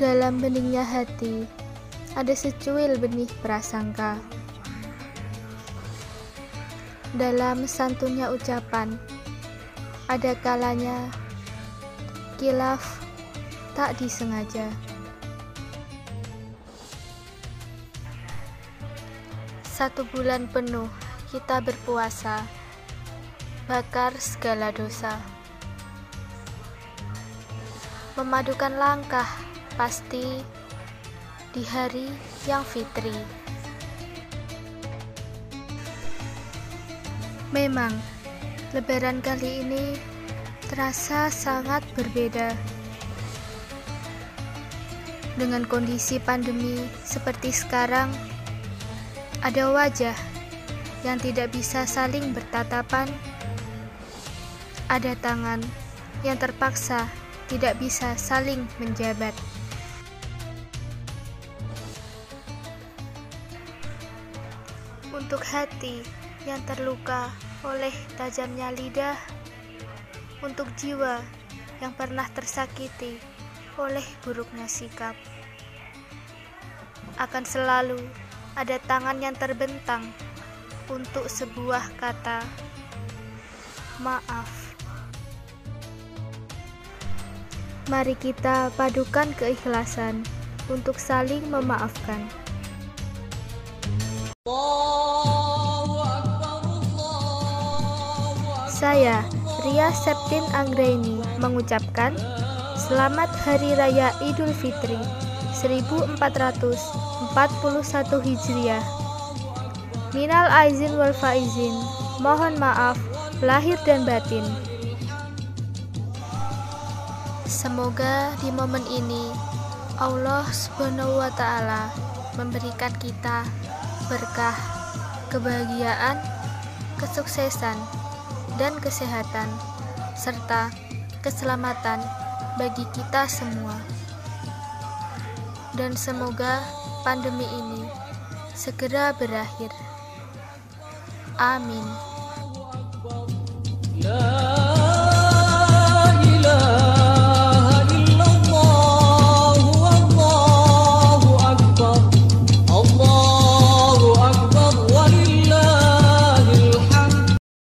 Dalam beningnya hati, ada secuil benih prasangka. Dalam santunnya ucapan, ada kalanya kilaf tak disengaja. Satu bulan penuh kita berpuasa, bakar segala dosa. Memadukan langkah pasti di hari yang fitri. Memang, lebaran kali ini terasa sangat berbeda. Dengan kondisi pandemi seperti sekarang, ada wajah yang tidak bisa saling bertatapan, ada tangan yang terpaksa tidak bisa saling menjabat. Untuk hati yang terluka oleh tajamnya lidah, untuk jiwa yang pernah tersakiti oleh buruknya sikap. Akan selalu ada tangan yang terbentang untuk sebuah kata maaf. Mari kita padukan keikhlasan untuk saling memaafkan. Saya, Ria Septin Anggraini, mengucapkan Selamat Hari Raya Idul Fitri 1441 Hijriah. Minal aizin wal faizin, mohon maaf lahir dan batin. Semoga di momen ini Allah Subhanahu wa taala memberikan kita berkah, kebahagiaan, kesuksesan, dan kesehatan, serta keselamatan bagi kita semua. Dan semoga pandemi ini segera berakhir. Amin. Ya